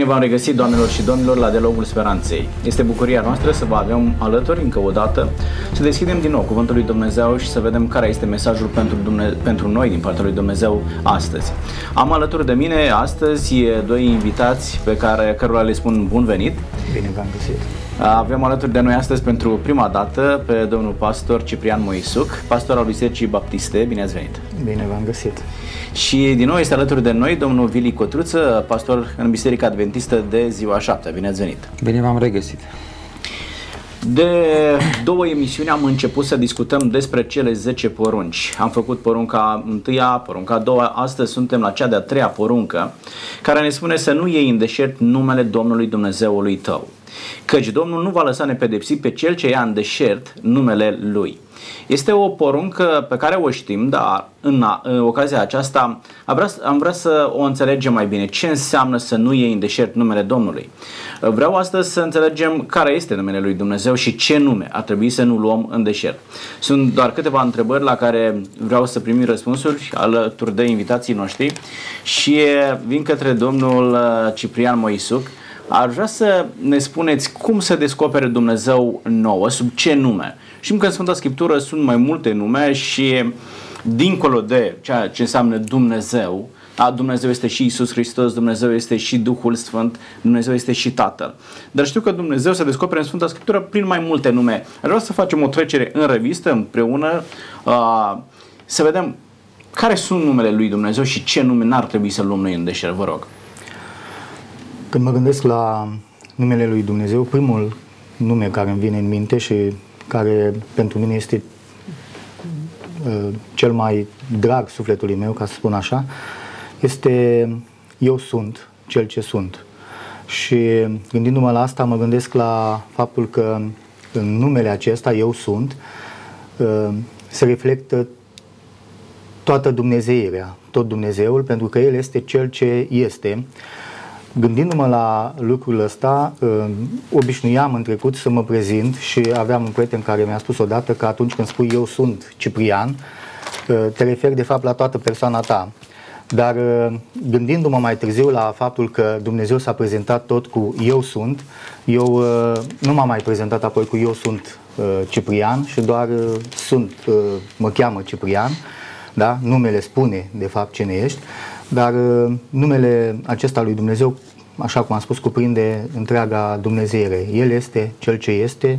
Bine v-am regăsit, doamnelor și domnilor, la Dialogul Speranței. Este bucuria noastră să vă avem alături încă o dată, să deschidem din nou Cuvântul lui Dumnezeu și să vedem care este mesajul pentru, Dumne- pentru noi din partea lui Dumnezeu astăzi. Am alături de mine astăzi doi invitați pe care cărora le spun bun venit. Bine v-am găsit. Avem alături de noi astăzi pentru prima dată pe domnul pastor Ciprian Moisuc, pastor al Bisericii Baptiste. Bine ați venit! Bine v-am găsit. Și din nou este alături de noi domnul Vili Cotruță, pastor în Biserica Adventistă de ziua 7. Bine ați venit! Bine v-am regăsit! De două emisiuni am început să discutăm despre cele 10 porunci. Am făcut porunca întâia, porunca a doua, astăzi suntem la cea de-a treia poruncă, care ne spune să nu iei în deșert numele Domnului Dumnezeului tău. Căci Domnul nu va lăsa nepedepsit pe cel ce ia în deșert numele Lui. Este o poruncă pe care o știm, dar în, în ocazia aceasta am vrea, am vrea să o înțelegem mai bine. Ce înseamnă să nu iei în deșert numele Domnului? Vreau astăzi să înțelegem care este numele lui Dumnezeu și ce nume ar trebui să nu luăm în deșert. Sunt doar câteva întrebări la care vreau să primim răspunsuri alături de invitații noștri și vin către domnul uh, Ciprian Moisuc. Ar vrea să ne spuneți cum se descopere Dumnezeu nouă, sub ce nume. Știm că în Sfânta Scriptură sunt mai multe nume și dincolo de ceea ce înseamnă Dumnezeu, a, Dumnezeu este și Isus Hristos, Dumnezeu este și Duhul Sfânt, Dumnezeu este și Tatăl. Dar știu că Dumnezeu se descoperă în Sfânta Scriptură prin mai multe nume. Ar vrea să facem o trecere în revistă împreună, a, să vedem care sunt numele lui Dumnezeu și ce nume n-ar trebui să luăm noi în deșert, vă rog. Când mă gândesc la numele lui Dumnezeu, primul nume care îmi vine în minte și care pentru mine este uh, cel mai drag sufletului meu, ca să spun așa, este Eu sunt cel ce sunt. Și gândindu-mă la asta, mă gândesc la faptul că în numele acesta, Eu sunt, uh, se reflectă toată Dumnezeirea, tot Dumnezeul, pentru că El este Cel ce este Gândindu-mă la lucrul ăsta, uh, obișnuiam în trecut să mă prezint și aveam un prieten care mi-a spus odată că atunci când spui eu sunt Ciprian, uh, te referi de fapt la toată persoana ta. Dar uh, gândindu-mă mai târziu la faptul că Dumnezeu s-a prezentat tot cu eu sunt, eu nu m-am mai prezentat apoi cu eu sunt Ciprian și doar sunt, mă cheamă Ciprian, da? numele spune de fapt cine ești, dar uh, numele acesta lui Dumnezeu, așa cum am spus, cuprinde întreaga Dumnezeire. El este cel ce este,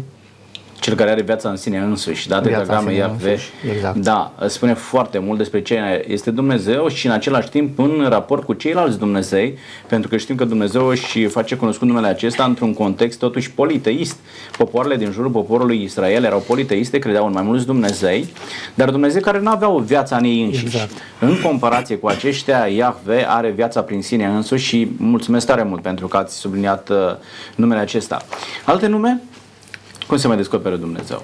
cel care are viața în sine însuși, da, tetragramă Iahve, exact. da, spune foarte mult despre ce este Dumnezeu și în același timp în raport cu ceilalți Dumnezei, pentru că știm că Dumnezeu își face cunoscut numele acesta într-un context totuși politeist. Popoarele din jurul poporului Israel erau politeiste, credeau în mai mulți Dumnezei, dar Dumnezei care nu aveau viața în ei înșiși. Exact. În comparație cu aceștia, Iahve are viața prin sine însuși și mulțumesc tare mult pentru că ați subliniat uh, numele acesta. Alte nume? Cum se mai descoperă Dumnezeu?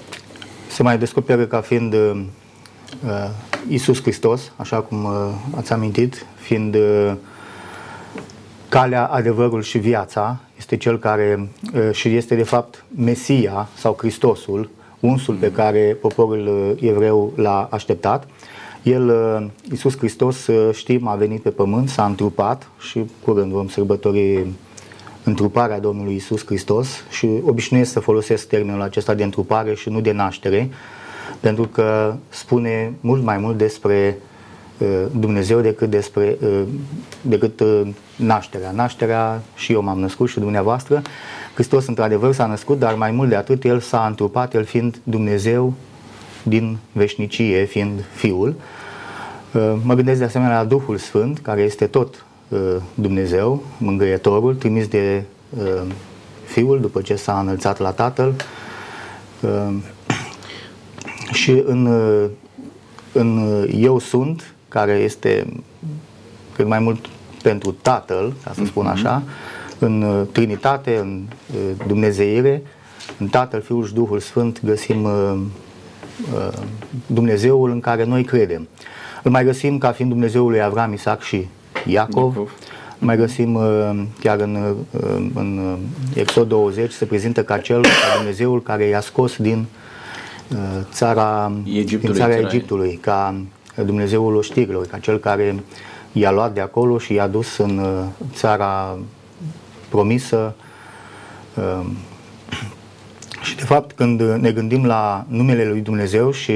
Se mai descoperă ca fiind uh, Isus Hristos, așa cum uh, ați amintit, fiind uh, calea, adevărul și viața, este cel care uh, și este de fapt Mesia sau Hristosul, unsul pe care poporul uh, evreu l-a așteptat. El, uh, Isus Hristos, știm, a venit pe pământ, s-a întrupat și curând vom sărbători întruparea Domnului Isus Hristos și obișnuiesc să folosesc termenul acesta de întrupare și nu de naștere, pentru că spune mult mai mult despre uh, Dumnezeu decât despre uh, decât uh, nașterea. Nașterea și eu m-am născut și dumneavoastră. Hristos într-adevăr s-a născut, dar mai mult de atât El s-a întrupat, El fiind Dumnezeu din veșnicie, fiind Fiul. Mă gândesc de asemenea la Duhul Sfânt, care este tot Uh, Dumnezeu, mângâietorul, trimis de uh, Fiul după ce s-a înălțat la Tatăl. Uh, și în, în Eu sunt, care este cred mai mult pentru Tatăl, ca să spun mhm. așa, în Trinitate, în Dumnezeire, în Tatăl, Fiul și Duhul Sfânt găsim Dumnezeul în care noi credem. Îl mai găsim ca fiind Dumnezeul lui Avram, Isaac și Iacov. Iacov. Mai găsim uh, chiar în, uh, în uh, Exod 20 se prezintă ca cel, ca Dumnezeul care i-a scos din țara Egiptului, din țara Egiptului, ca Dumnezeul oștirilor, ca cel care i-a luat de acolo și i-a dus în țara promisă. Și de fapt când ne gândim la numele lui Dumnezeu și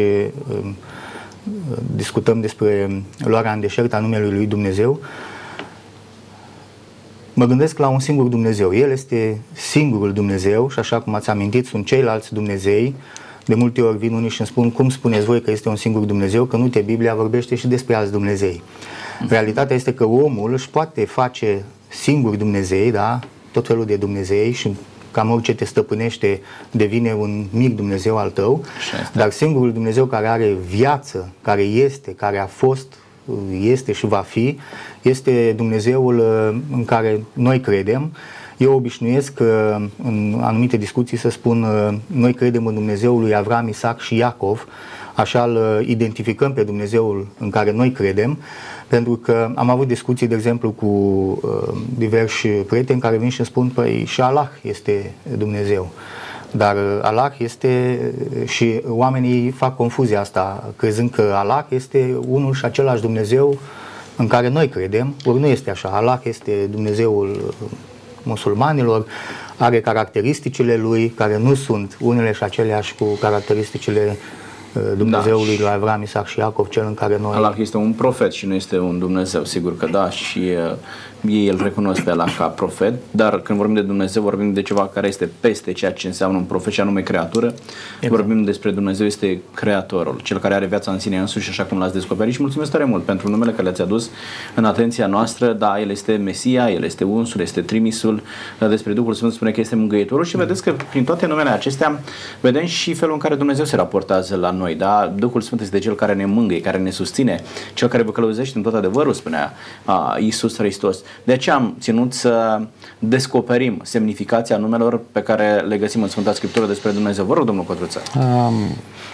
discutăm despre luarea în deșert a numelui lui Dumnezeu, mă gândesc la un singur Dumnezeu. El este singurul Dumnezeu și așa cum ați amintit, sunt ceilalți Dumnezei. De multe ori vin unii și îmi spun, cum spuneți voi că este un singur Dumnezeu, că nu te Biblia vorbește și despre alți Dumnezei. Realitatea este că omul își poate face singur Dumnezei, da? tot felul de Dumnezei și cam orice te stăpânește devine un mic Dumnezeu al tău, dar singurul Dumnezeu care are viață, care este, care a fost, este și va fi, este Dumnezeul uh, în care noi credem. Eu obișnuiesc uh, în anumite discuții să spun uh, noi credem în Dumnezeul lui Avram, Isaac și Iacov, așa îl identificăm pe Dumnezeul în care noi credem, pentru că am avut discuții, de exemplu, cu uh, diversi prieteni care vin și îmi spun, păi și Allah este Dumnezeu. Dar Allah este și oamenii fac confuzia asta, crezând că Allah este unul și același Dumnezeu în care noi credem, ori nu este așa. Allah este Dumnezeul musulmanilor, are caracteristicile lui care nu sunt unele și aceleași cu caracteristicile Uh, Dumnezeului da. lui Avram, Isaac și Iacov, cel în care noi... Allah este un profet și nu este un Dumnezeu, sigur că da, și uh, ei îl recunosc pe Allah ca profet, dar când vorbim de Dumnezeu, vorbim de ceva care este peste ceea ce înseamnă un profet și anume creatură. Exact. Vorbim despre Dumnezeu este creatorul, cel care are viața în sine însuși, așa cum l-ați descoperit și mulțumesc tare mult pentru numele care le-ați adus în atenția noastră. Da, El este Mesia, El este unsul, este trimisul, despre Duhul Sfânt spune că este mângâietorul și vedeți că prin toate numele acestea vedem și felul în care Dumnezeu se raportează la noi. Da? Duhul Sfânt este cel care ne mângâie, care ne susține, cel care vă călăuzește în tot adevărul, spunea a, Iisus Hristos. De aceea am ținut să descoperim semnificația numelor pe care le găsim în Sfânta Scriptură despre Dumnezeu. Vă rog, domnul Cotruță. Um,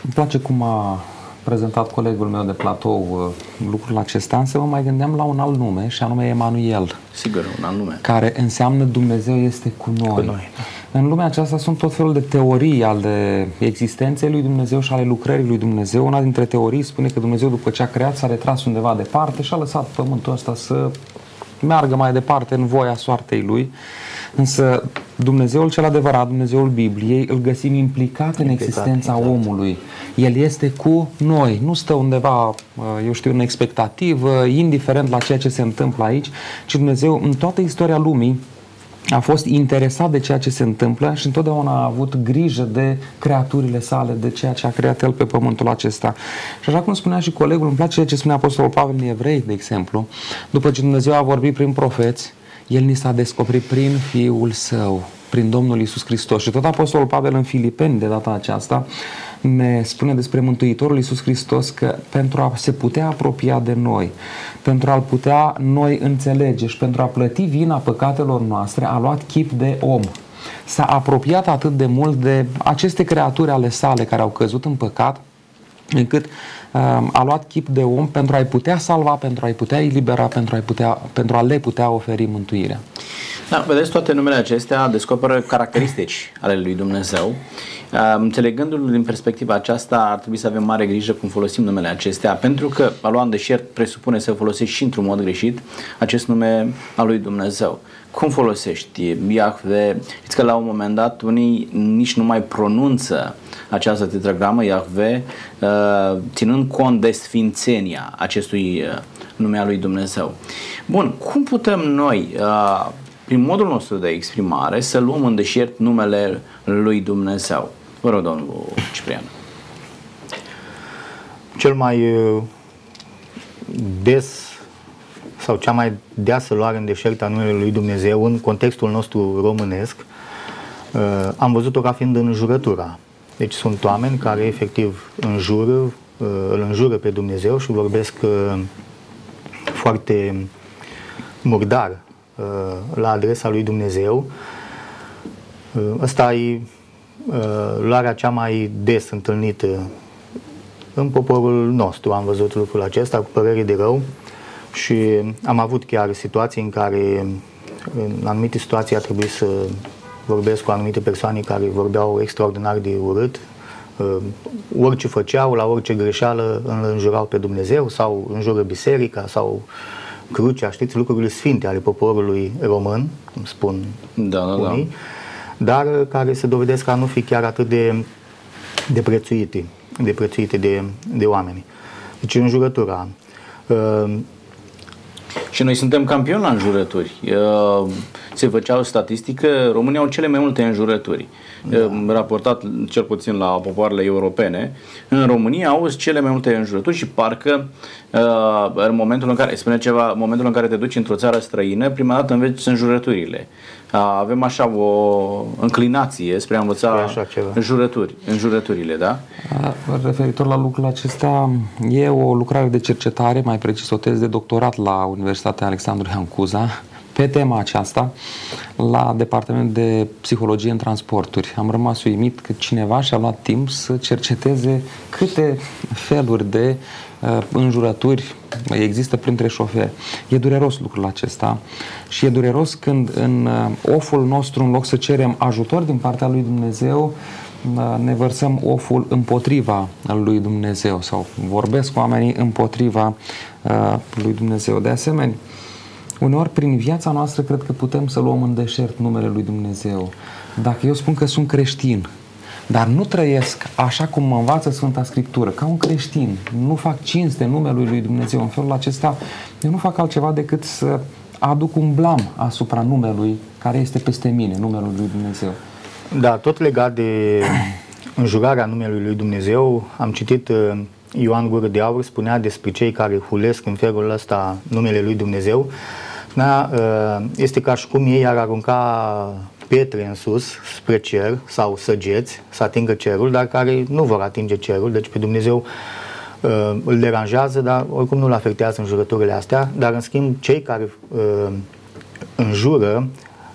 îmi place cum a prezentat colegul meu de platou uh, lucrul acesta, însă mă mai gândeam la un alt nume și anume Emanuel. Sigur, un alt nume. Care înseamnă Dumnezeu este cu noi. Cu noi da. În lumea aceasta sunt tot felul de teorii ale existenței lui Dumnezeu și ale lucrării lui Dumnezeu. Una dintre teorii spune că Dumnezeu după ce a creat s-a retras undeva departe și a lăsat pământul ăsta să meargă mai departe în voia soartei lui. Însă Dumnezeul cel adevărat, Dumnezeul Bibliei, îl găsim implicat în implicat, existența exact. omului. El este cu noi, nu stă undeva, uh, eu știu, în expectativă, indiferent la ceea ce se întâmplă aici, ci Dumnezeu în toată istoria lumii a fost interesat de ceea ce se întâmplă și întotdeauna a avut grijă de creaturile sale, de ceea ce a creat el pe pământul acesta. Și așa cum spunea și colegul, îmi place ce spunea Apostolul Pavel în Evrei, de exemplu, după ce Dumnezeu a vorbit prin profeți, el ni s-a descoperit prin Fiul Său, prin Domnul Isus Hristos. Și tot Apostolul Pavel în Filipeni, de data aceasta, ne spune despre Mântuitorul Iisus Hristos că pentru a se putea apropia de noi, pentru a-L putea noi înțelege și pentru a plăti vina păcatelor noastre, a luat chip de om. S-a apropiat atât de mult de aceste creaturi ale sale care au căzut în păcat, încât um, a luat chip de om pentru a-i putea salva, pentru a-i putea elibera, pentru a, putea, pentru a le putea oferi mântuirea. Da, vedeți, toate numele acestea descoperă caracteristici ale lui Dumnezeu Înțelegându-l din perspectiva aceasta, ar trebui să avem mare grijă cum folosim numele acestea, pentru că a lua în deșert presupune să folosești și într-un mod greșit acest nume al lui Dumnezeu. Cum folosești Iahve? Știți că la un moment dat unii nici nu mai pronunță această tetragramă Iahve, ținând cont de sfințenia acestui nume al lui Dumnezeu. Bun, cum putem noi prin modul nostru de exprimare, să luăm în deșert numele lui Dumnezeu. Vă rog, domnul Ciprian. Cel mai uh, des sau cea mai deasă luare în deșert a numele lui Dumnezeu în contextul nostru românesc uh, am văzut-o ca fiind înjurătura. Deci sunt oameni care efectiv înjură, uh, îl înjură pe Dumnezeu și vorbesc foarte murdar la adresa lui Dumnezeu. Ăsta e Uh, luarea cea mai des întâlnită în poporul nostru. Am văzut lucrul acesta cu părere de rău și am avut chiar situații în care în anumite situații a trebuit să vorbesc cu anumite persoane care vorbeau extraordinar de urât, uh, orice făceau, la orice greșeală îl înjurau pe Dumnezeu sau înjură biserica sau crucea, știți, lucrurile sfinte ale poporului român, cum spun da, da, da. unii, da. dar care se dovedesc a nu fi chiar atât de, de prețuite, de prețuite de, de oameni. Deci înjurătura. Uh, și noi suntem campioni la înjurături. Uh, se făcea o statistică, România au cele mai multe înjurături. Da. Uh, raportat cel puțin la popoarele europene. În România au cele mai multe înjurături și parcă uh, în momentul în care, spune ceva, în momentul în care te duci într-o țară străină, prima dată înveți înjurăturile. Avem așa o înclinație spre a învăța așa ceva. Înjurături, înjurăturile, da? Referitor la lucrul acesta, e o lucrare de cercetare, mai precis o teză de doctorat la Universitatea Alexandru Ioan Cuza, pe tema aceasta la Departamentul de Psihologie în Transporturi. Am rămas uimit că cineva și-a luat timp să cerceteze câte feluri de uh, înjurături există printre șoferi. E dureros lucrul acesta și e dureros când în uh, oful nostru, în loc să cerem ajutor din partea lui Dumnezeu, uh, ne vărsăm oful împotriva lui Dumnezeu sau vorbesc cu oamenii împotriva uh, lui Dumnezeu. De asemenea, Uneori, prin viața noastră, cred că putem să luăm în deșert numele lui Dumnezeu. Dacă eu spun că sunt creștin, dar nu trăiesc așa cum mă învață Sfânta Scriptură, ca un creștin, nu fac cinste numelui lui Dumnezeu, în felul acesta, eu nu fac altceva decât să aduc un blam asupra numelui care este peste mine, numelui lui Dumnezeu. Da, tot legat de înjurarea numelui lui Dumnezeu, am citit uh, Ioan Gură de Aur, spunea despre cei care hulesc în felul ăsta numele lui Dumnezeu, da, este ca și cum ei ar arunca pietre în sus, spre cer, sau săgeți, să atingă cerul, dar care nu vor atinge cerul, deci pe Dumnezeu uh, îl deranjează, dar oricum nu îl afectează în jurăturile astea, dar în schimb cei care uh, înjură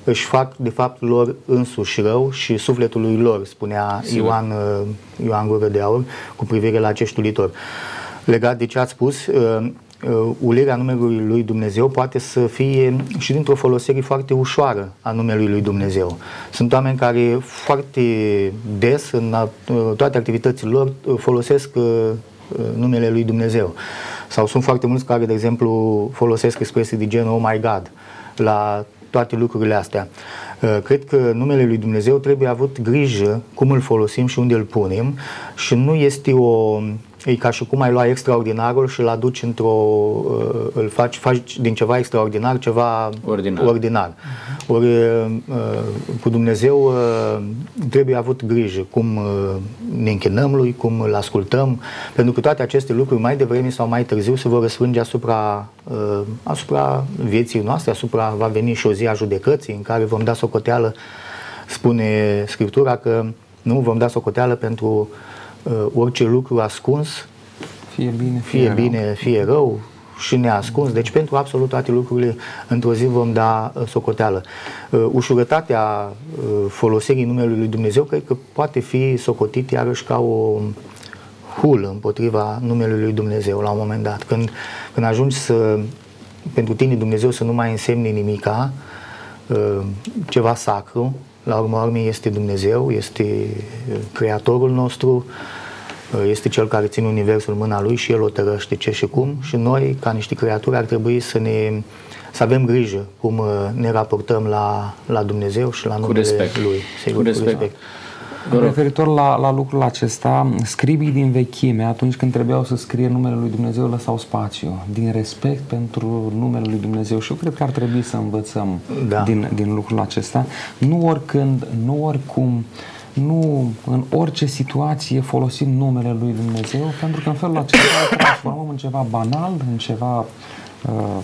își fac de fapt lor însuși rău și sufletului lor, spunea Sigur. Ioan, uh, Ioan Gură de Aur cu privire la acești ulitori. Legat de ce ați spus, uh, uh, ulirea numelui lui Dumnezeu poate să fie și dintr-o folosire foarte ușoară a numelui lui Dumnezeu. Sunt oameni care foarte des în toate activitățile lor folosesc numele lui Dumnezeu. Sau sunt foarte mulți care, de exemplu, folosesc expresii de genul Oh my God la toate lucrurile astea. Cred că numele lui Dumnezeu trebuie avut grijă cum îl folosim și unde îl punem și nu este o E ca și cum ai lua extraordinarul și îl aduci într-o, uh, îl faci, faci din ceva extraordinar ceva ordinar. ordinar. Uh-huh. Ori uh, cu Dumnezeu uh, trebuie avut grijă cum ne închinăm lui, cum îl ascultăm, pentru că toate aceste lucruri mai devreme sau mai târziu se vor răsfrânge asupra, asupra vieții noastre, asupra, va veni și o zi a judecății în care vom da socoteală, spune Scriptura că nu vom da socoteală pentru uh, uh, orice lucru ascuns, fie bine, fie, fie bine, rău. fie rău și neascuns. Deci pentru absolut toate lucrurile într-o zi vom da uh, socoteală. Uh, ușurătatea uh, folosirii numelui lui Dumnezeu cred că poate fi socotit iarăși ca o hulă împotriva numelui lui Dumnezeu la un moment dat. Când, când ajungi să, pentru tine Dumnezeu să nu mai însemne nimica, uh, ceva sacru, la urma urmei este Dumnezeu, este uh, Creatorul nostru, uh, este Cel care ține Universul în mâna Lui și El o tărăște ce și cum și noi, ca niște creaturi, ar trebui să ne să avem grijă cum uh, ne raportăm la, la Dumnezeu și la numele Lui. Sigur, cu respect. Cu respect. Referitor la, la lucrul acesta, scribii din vechime, atunci când trebuiau să scrie numele lui Dumnezeu, lăsau spațiu, din respect pentru numele lui Dumnezeu. Și eu cred că ar trebui să învățăm da. din, din lucrul acesta. Nu oricând, nu oricum, nu în orice situație folosim numele lui Dumnezeu, pentru că în felul acesta îl transformăm în ceva banal, în ceva uh,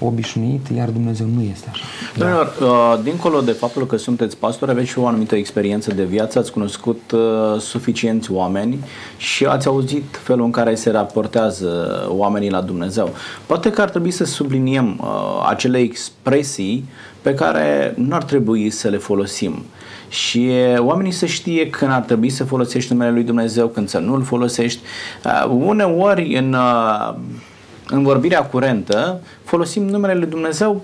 obișnuit, iar Dumnezeu nu este așa. Domnilor, uh, dincolo de faptul că sunteți pastori, aveți și o anumită experiență de viață, ați cunoscut uh, suficienți oameni și ați auzit felul în care se raportează oamenii la Dumnezeu. Poate că ar trebui să subliniem uh, acele expresii pe care nu ar trebui să le folosim și oamenii să știe când ar trebui să folosești numele lui Dumnezeu, când să nu-l folosești. Uneori în în vorbirea curentă folosim numele lui Dumnezeu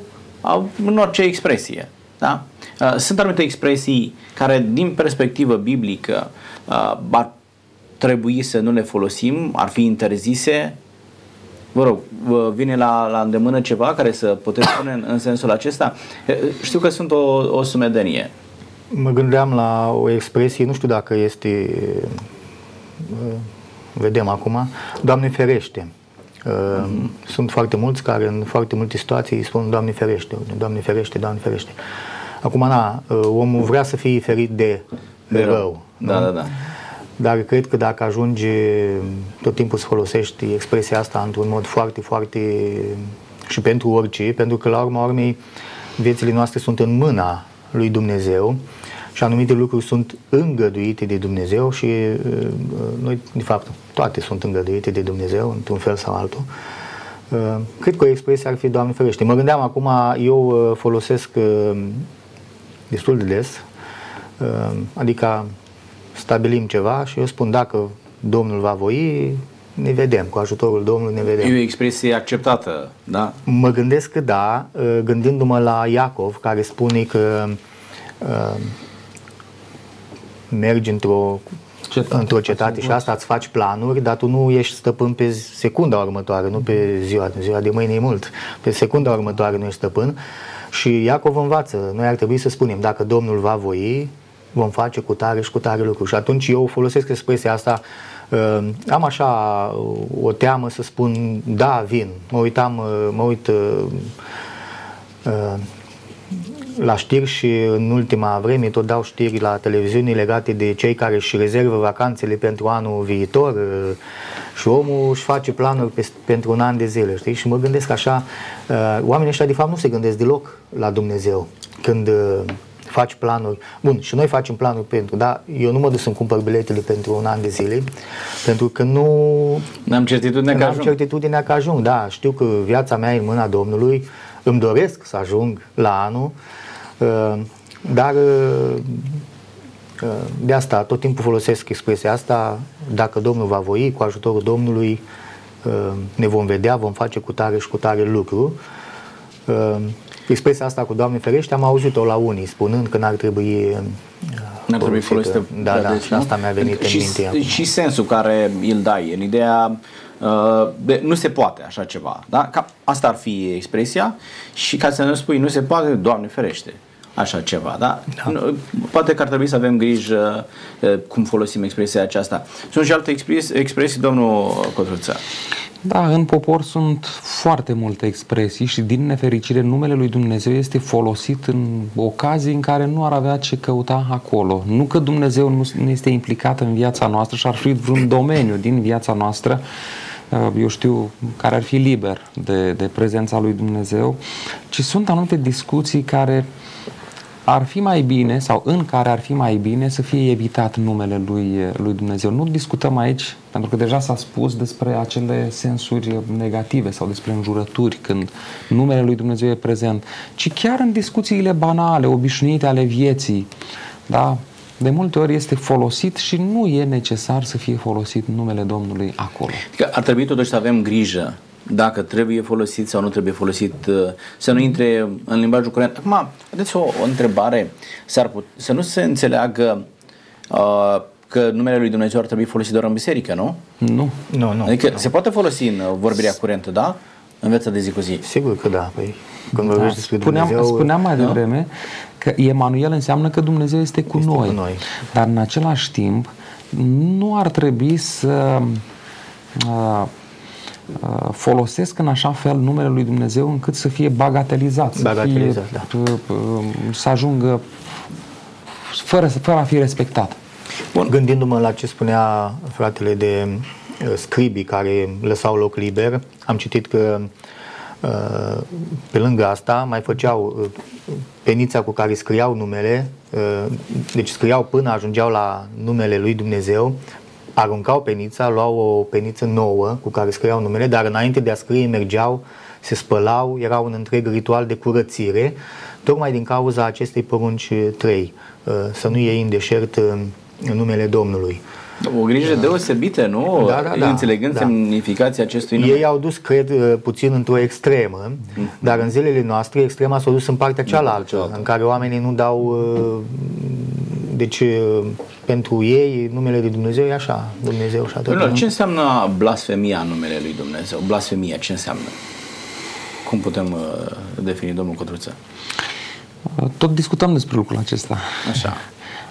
în orice expresie. Da? Uh, sunt anumite expresii care, din perspectivă biblică, uh, ar trebui să nu le folosim, ar fi interzise. Vă rog, vă vine la, la îndemână ceva care să puteți spune în, în sensul acesta? Știu că sunt o, o sumedenie. Mă gândeam la o expresie, nu știu dacă este, vedem acum, Doamne ferește. Mm-hmm. Sunt foarte mulți care în foarte multe situații îi spun Doamne ferește, Doamne ferește, Doamne ferește. Acum, na, omul vrea să fie ferit de, de rău. Da, da, da. Dar cred că dacă ajungi tot timpul să folosești expresia asta într-un mod foarte, foarte și pentru orice, pentru că la urma urmei viețile noastre sunt în mâna lui Dumnezeu și anumite lucruri sunt îngăduite de Dumnezeu și uh, noi, de fapt, toate sunt îngăduite de Dumnezeu într-un fel sau altul. Uh, cred că o expresie ar fi Doamne ferește. Mă gândeam acum, eu uh, folosesc destul de des, adică stabilim ceva și eu spun dacă Domnul va voi, ne vedem, cu ajutorul Domnului ne vedem. E o expresie acceptată, da? Mă gândesc că da, gândindu-mă la Iacov, care spune că mergi într-o cetate, într-o cetate și asta îți faci planuri, dar tu nu ești stăpân pe secunda următoare, nu pe ziua, ziua de mâine e mult, pe secunda următoare nu ești stăpân și Iacov învață, noi ar trebui să spunem, dacă Domnul va voi, vom face cu tare și cu tare lucruri. Și atunci eu folosesc expresia asta, uh, am așa o teamă să spun, da, vin. Mă uitam, uh, mă uit uh, la știri și în ultima vreme tot dau știri la televiziune legate de cei care își rezervă vacanțele pentru anul viitor și omul își face planuri pe, pentru un an de zile, știi? Și mă gândesc așa, oamenii ăștia de fapt nu se gândesc deloc la Dumnezeu când faci planuri. Bun, și noi facem planuri pentru, dar eu nu mă duc să-mi cumpăr biletele pentru un an de zile, pentru că nu... N-am certitudinea că ajung. certitudinea că ajung, da. Știu că viața mea e în mâna Domnului, îmi doresc să ajung la anul, uh, dar uh, uh, de asta tot timpul folosesc expresia asta, dacă Domnul va voi, cu ajutorul Domnului ne vom vedea, vom face cu tare și cu tare lucru. Expresia asta cu Doamne ferește am auzit-o la unii spunând că n-ar trebui N-ar trebui folosită Da, da, și asta mi-a venit și, în minte. Și sensul care îl dai în ideea uh, de, nu se poate așa ceva. Da? Ca, asta ar fi expresia și ca să ne spui nu se poate, Doamne ferește așa ceva, da? da. Poate că ar trebui să avem grijă uh, cum folosim expresia aceasta. Sunt și alte expresii, expresii domnul Cotruță. Da, în popor sunt foarte multe expresii și din nefericire numele lui Dumnezeu este folosit în ocazii în care nu ar avea ce căuta acolo. Nu că Dumnezeu nu este implicat în viața noastră și ar fi vreun domeniu din viața noastră uh, eu știu, care ar fi liber de, de prezența lui Dumnezeu, ci sunt anumite discuții care ar fi mai bine sau în care ar fi mai bine să fie evitat numele lui, lui Dumnezeu. Nu discutăm aici, pentru că deja s-a spus despre acele sensuri negative sau despre înjurături când numele lui Dumnezeu e prezent, ci chiar în discuțiile banale, obișnuite ale vieții. Da? De multe ori este folosit și nu e necesar să fie folosit numele Domnului acolo. Adică ar trebui totuși să avem grijă dacă trebuie folosit sau nu trebuie folosit, uh, să nu intre în limbajul curent. Acum, vedeți o, o întrebare, s-ar put, să nu se înțeleagă uh, că numele lui Dumnezeu ar trebui folosit doar în biserică, nu? Nu. Nu, nu. Adică nu. se poate folosi în vorbirea curentă, da? În viața de zi cu zi. Sigur că da. Păi, când da. vorbești despre spuneam, Dumnezeu... Spuneam mai da? devreme că Emanuel înseamnă că Dumnezeu este cu este noi. Cu noi. Dar în același timp nu ar trebui să uh, Uh, folosesc în așa fel numele lui Dumnezeu încât să fie bagatelizat, bagatelizat să, fie, da. să ajungă fără, fără a fi respectat. Bun. Gândindu-mă la ce spunea fratele de uh, scribii care lăsau loc liber, am citit că uh, pe lângă asta mai făceau penița cu care scriau numele, deci scriau până ajungeau la numele lui Dumnezeu, aruncau penița, luau o peniță nouă cu care scriau numele, dar înainte de a scrie mergeau, se spălau, era un întreg ritual de curățire, tocmai din cauza acestei porunci trei, uh, să nu iei în deșert uh, în numele Domnului. O grijă deosebită, nu? Da, da, da, Înțelegând da. semnificația acestui nume. Ei au dus, cred, uh, puțin într-o extremă, mm. dar în zilele noastre extrema s-a dus în partea cealaltă, în care oamenii nu dau deci pentru ei numele lui Dumnezeu e așa, Dumnezeu și atât. Ce înseamnă blasfemia în numele lui Dumnezeu? Blasfemia ce înseamnă? Cum putem uh, defini, domnul Cotruță? Tot discutăm despre lucrul acesta. Așa.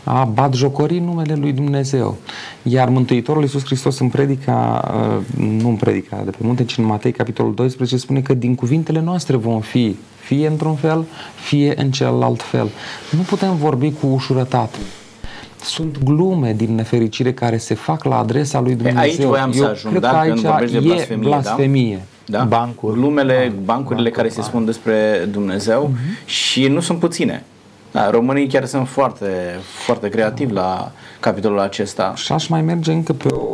A batjocori numele lui Dumnezeu. Iar Mântuitorul Iisus Hristos în predica, uh, nu în predica de pe munte, ci în Matei, capitolul 12, spune că din cuvintele noastre vom fi fie într-un fel, fie în celălalt fel. Nu putem vorbi cu ușurătate. Sunt glume din nefericire care se fac la adresa lui Dumnezeu. Aici voiam Eu să ajung, cred da? că aici Când vorbești de e blasfemie, blasfemie. Da? da? Bancuri. Glumele, bancurile care se spun despre Dumnezeu uh-huh. și nu sunt puține. Da, românii chiar sunt foarte, foarte creativi la capitolul acesta. Și aș mai merge încă pe o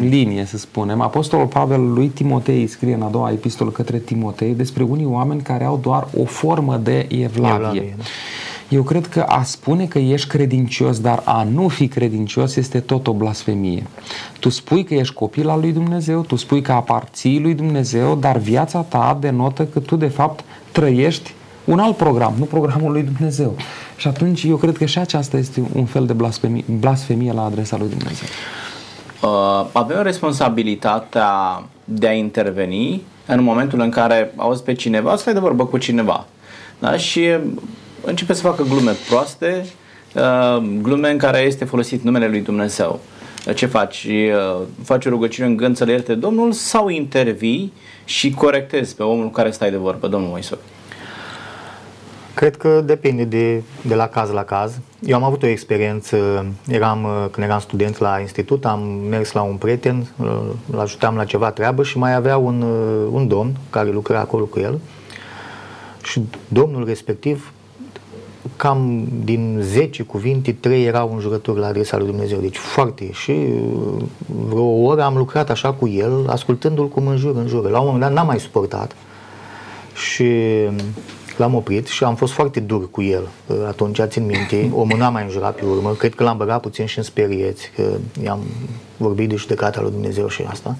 linie, să spunem. Apostolul Pavel lui Timotei scrie în a doua epistolă către Timotei despre unii oameni care au doar o formă de evlavie. evlavie da. Eu cred că a spune că ești credincios, dar a nu fi credincios este tot o blasfemie. Tu spui că ești copil al lui Dumnezeu, tu spui că aparții lui Dumnezeu, dar viața ta denotă că tu de fapt trăiești un alt program, nu programul lui Dumnezeu. Și atunci eu cred că și aceasta este un fel de blasfemie, blasfemie la adresa lui Dumnezeu. Uh, avem responsabilitatea de a interveni în momentul în care auzi pe cineva, stai de vorbă cu cineva da? și începe să facă glume proaste, uh, glume în care este folosit numele lui Dumnezeu. Ce faci? Uh, faci o rugăciune în gând să le ierte Domnul sau intervii și corectezi pe omul care stai de vorbă, domnul Moisoc? Cred că depinde de, de la caz la caz. Eu am avut o experiență, eram, când eram student la institut, am mers la un prieten, îl ajutam la ceva treabă și mai avea un, un domn care lucra acolo cu el și domnul respectiv cam din 10 cuvinte, 3 erau înjurături la adresa lui Dumnezeu. Deci foarte. Și vreo oră am lucrat așa cu el, ascultându-l cum înjură, înjură. La un moment dat n-am mai suportat și l-am oprit și am fost foarte dur cu el. Atunci, țin minte, omul n-a mai înjurat pe urmă. Cred că l-am băgat puțin și în sperieți, că i-am vorbit de judecata lui Dumnezeu și asta.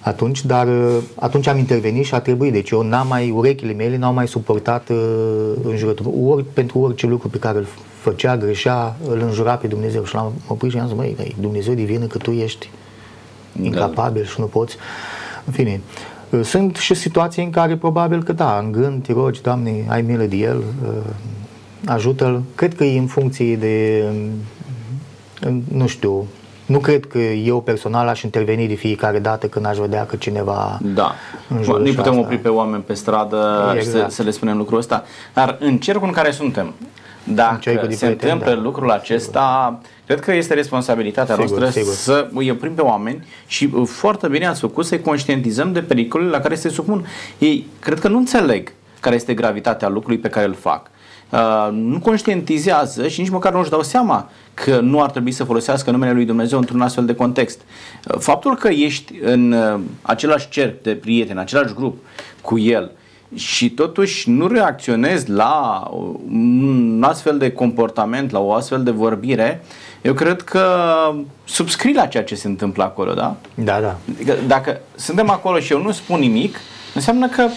Atunci, dar atunci am intervenit și a trebuit. Deci eu n-am mai, urechile mele n-au mai suportat uh, înjurături. Ori pentru orice lucru pe care îl făcea, greșea, îl înjura pe Dumnezeu. Și l-am oprit și am zis, măi, Dumnezeu divin că tu ești da. incapabil da. și nu poți. În fine, sunt și situații în care probabil că da, în gând te rogi, Doamne, ai milă de el, uh, ajută-l. Cred că e în funcție de, nu știu, nu cred că eu personal aș interveni de fiecare dată când aș vedea că cineva Da, nu putem asta. opri pe oameni pe stradă exact. să, să le spunem lucrul ăsta. Dar în cercul în care suntem, dacă se întâmplă da. lucrul acesta, sigur. cred că este responsabilitatea sigur, noastră sigur. să îi oprim pe oameni și uh, foarte bine ați făcut să-i conștientizăm de pericolele la care se supun. Ei, cred că nu înțeleg care este gravitatea lucrului pe care îl fac. Uh, nu conștientizează și nici măcar nu își dau seama că nu ar trebui să folosească numele lui Dumnezeu într-un astfel de context. Uh, faptul că ești în uh, același cerc de prieteni, în același grup cu el, uh, și totuși nu reacționezi la un astfel de comportament, la o astfel de vorbire, eu cred că subscrii la ceea ce se întâmplă acolo, da? Da, da. Adică dacă suntem acolo și eu nu spun nimic, înseamnă că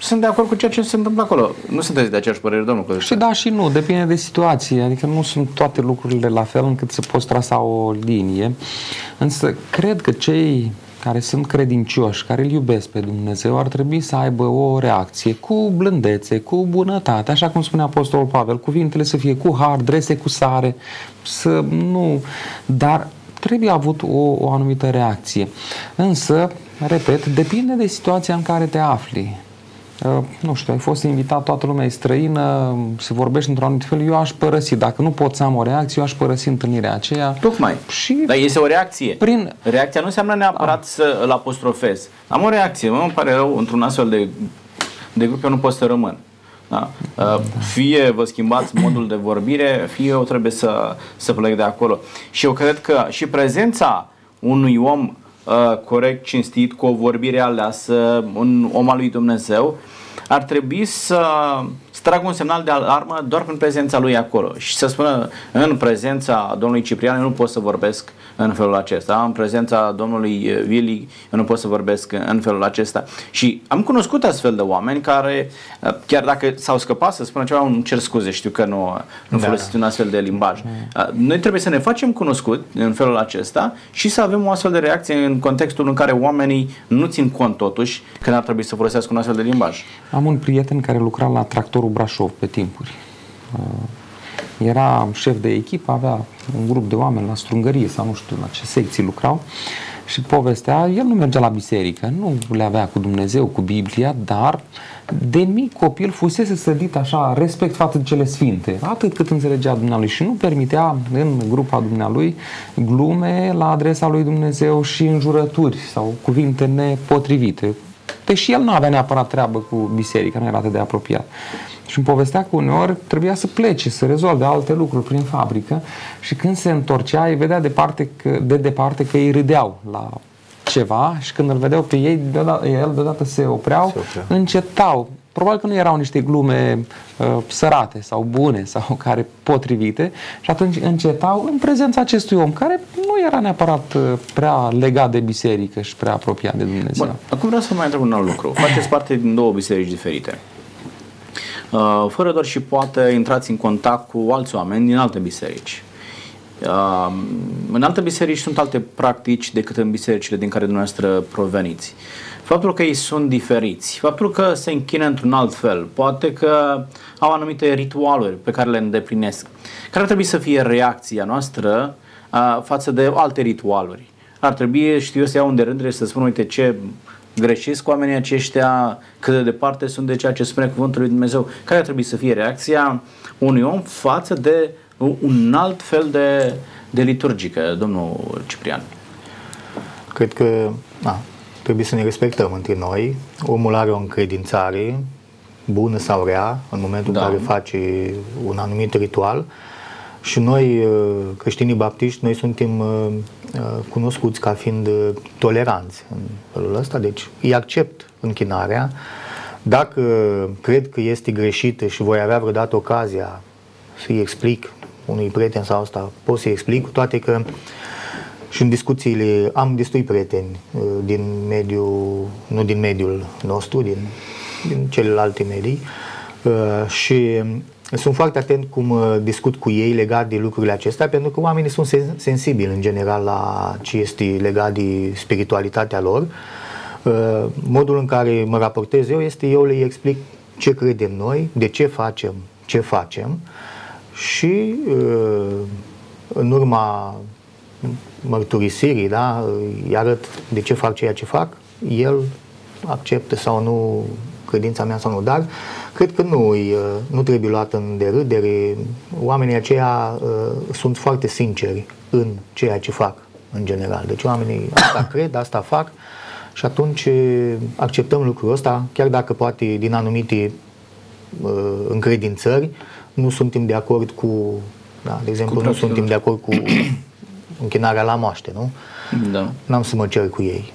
sunt de acord cu ceea ce se întâmplă acolo. Nu sunteți de aceeași părere, domnul Călăș. Și da și nu, depinde de situație. Adică nu sunt toate lucrurile la fel încât să poți trasa o linie. Însă cred că cei care sunt credincioși, care îl iubesc pe Dumnezeu, ar trebui să aibă o reacție cu blândețe, cu bunătate, așa cum spune Apostolul Pavel, cuvintele să fie cu har, drese cu sare, să nu... Dar trebuie avut o, o anumită reacție. Însă, repet, depinde de situația în care te afli. Uh, nu știu, ai fost invitat, toată lumea e străină, se vorbește într-un anumit fel, eu aș părăsi. Dacă nu pot să am o reacție, eu aș părăsi întâlnirea aceea. Tocmai. Și Dar este o reacție. Prin... Reacția nu înseamnă neapărat ah. să îl apostrofez. Am o reacție, mă, îmi pare rău, într-un astfel de, de grup eu nu pot să rămân. Da? Uh, fie vă schimbați modul de vorbire, fie eu trebuie să, să plec de acolo. Și eu cred că și prezența unui om uh, corect, cinstit, cu o vorbire aleasă, un om al lui Dumnezeu, ar trebui să, să tragă un semnal de alarmă doar prin prezența lui acolo. Și să spună în prezența domnului Ciprian nu pot să vorbesc în felul acesta. În prezența domnului Vili, eu nu pot să vorbesc în felul acesta. Și am cunoscut astfel de oameni care, chiar dacă s-au scăpat să spună ceva, nu cer scuze, știu că nu, nu da. folosiți un astfel de limbaj. Noi trebuie să ne facem cunoscut în felul acesta și să avem o astfel de reacție în contextul în care oamenii nu țin cont totuși că ar trebui să folosească un astfel de limbaj. Am un prieten care lucra la tractorul Brașov pe timpuri. Era șef de echipă, avea un grup de oameni la strungărie sau nu știu la ce secții lucrau și povestea, el nu mergea la biserică, nu le avea cu Dumnezeu, cu Biblia, dar de mic copil fusese sădit așa respect față de cele sfinte, atât cât înțelegea Dumnealui și nu permitea în grupa Dumnealui glume la adresa lui Dumnezeu și înjurături sau cuvinte nepotrivite. Deși el nu avea neapărat treabă cu biserica, nu era atât de apropiat. Și îmi povestea că uneori trebuia să plece, să rezolve alte lucruri prin fabrică și când se întorcea, îi vedea departe că, de departe că ei râdeau la ceva și când îl vedeau pe ei, deodată, el deodată se opreau, se opreau, încetau. Probabil că nu erau niște glume uh, sărate sau bune sau care potrivite și atunci încetau în prezența acestui om care nu era neapărat uh, prea legat de biserică și prea apropiat de Dumnezeu. Bun, acum vreau să mai întreb un alt lucru. Faceți parte din două biserici diferite. Uh, fără doar și poate intrați în contact cu alți oameni din alte biserici. Uh, în alte biserici sunt alte practici decât în bisericile din care dumneavoastră proveniți. Faptul că ei sunt diferiți, faptul că se închină într-un alt fel, poate că au anumite ritualuri pe care le îndeplinesc. Care ar trebui să fie reacția noastră uh, față de alte ritualuri? Ar trebui, știu eu, să iau un de rândere și să spun, uite ce greșesc oamenii aceștia, cât de departe sunt de ceea ce spune Cuvântul lui Dumnezeu, care ar trebui să fie reacția unui om față de un alt fel de, de liturgică, domnul Ciprian? Cred că na, trebuie să ne respectăm între noi. Omul are o încredințare, bună sau rea, în momentul da. în care face un anumit ritual. Și noi, uh, creștinii baptiști, noi suntem uh, uh, cunoscuți ca fiind toleranți în felul ăsta, deci îi accept închinarea. Dacă cred că este greșită și voi avea vreodată ocazia să-i explic unui prieten sau asta, pot să-i explic, cu toate că și în discuțiile am destui prieteni din mediul, nu din mediul nostru, din, din celelalte medii și sunt foarte atent cum uh, discut cu ei legat de lucrurile acestea, pentru că oamenii sunt sensibili în general la ce este legat de spiritualitatea lor. Uh, modul în care mă raportez eu este eu le explic ce credem noi, de ce facem ce facem și uh, în urma mărturisirii, da, îi arăt de ce fac ceea ce fac, el acceptă sau nu credința mea sau nu, dar cred că nu, uh, nu trebuie luat în derâdere. Oamenii aceia uh, sunt foarte sinceri în ceea ce fac, în general. Deci oamenii asta cred, asta fac și atunci uh, acceptăm lucrul ăsta, chiar dacă poate din anumite încredințări nu suntem de acord cu, da, de exemplu, cu nu suntem de acord cu închinarea la moaște, nu? Da. N-am să mă cer cu ei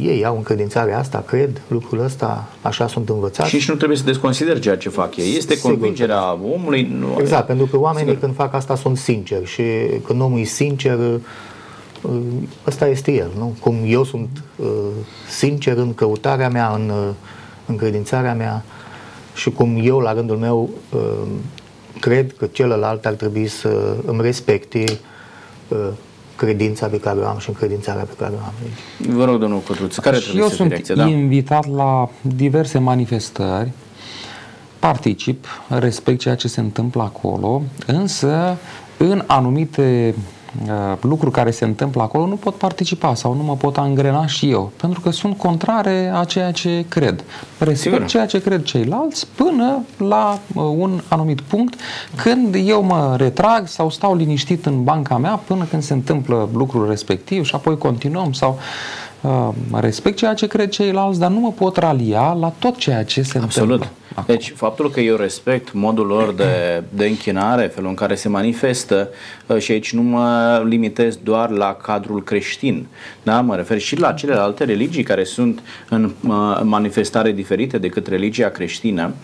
ei au încredințarea asta, cred lucrul ăsta, așa sunt învățați. Și nici nu trebuie să desconsider ceea ce fac ei. Este Sigur. convingerea omului. Nu... Exact, pentru că oamenii Sigur. când fac asta sunt sinceri și când omul e sincer, uh, ăsta este el, nu? Cum eu sunt uh, sincer în căutarea mea, în uh, încredințarea mea și cum eu, la rândul meu, cred că celălalt ar trebui să îmi respecte credința pe care o am și încredințarea pe care o am. Vă rog, domnul Cotruț, care și trebuie eu să sunt direcție, da? invitat la diverse manifestări, particip, respect ceea ce se întâmplă acolo, însă în anumite Uh, lucruri care se întâmplă acolo nu pot participa sau nu mă pot angrena și eu, pentru că sunt contrare a ceea ce cred. Respect Sigur. ceea ce cred ceilalți până la uh, un anumit punct când eu mă retrag sau stau liniștit în banca mea până când se întâmplă lucrul respectiv și apoi continuăm sau uh, respect ceea ce cred ceilalți, dar nu mă pot ralia la tot ceea ce se Absolut. întâmplă. Acum. Deci faptul că eu respect modul lor de, de închinare, felul în care se manifestă uh, și aici nu mă limitez doar la cadrul creștin, da? mă refer și la celelalte religii care sunt în uh, manifestare diferite decât religia creștină,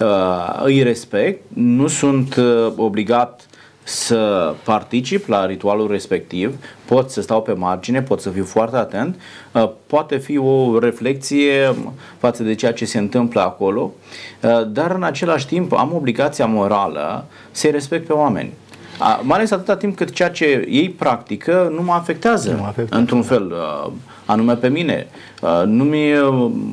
uh, îi respect, nu sunt obligat să particip la ritualul respectiv, pot să stau pe margine, pot să fiu foarte atent, uh, poate fi o reflexie față de ceea ce se întâmplă acolo, uh, dar în același timp am obligația morală să-i respect pe oameni. Mai ales atâta timp cât ceea ce ei practică nu mă afectează, nu mă afectează. într-un fel, anume pe mine, nu mi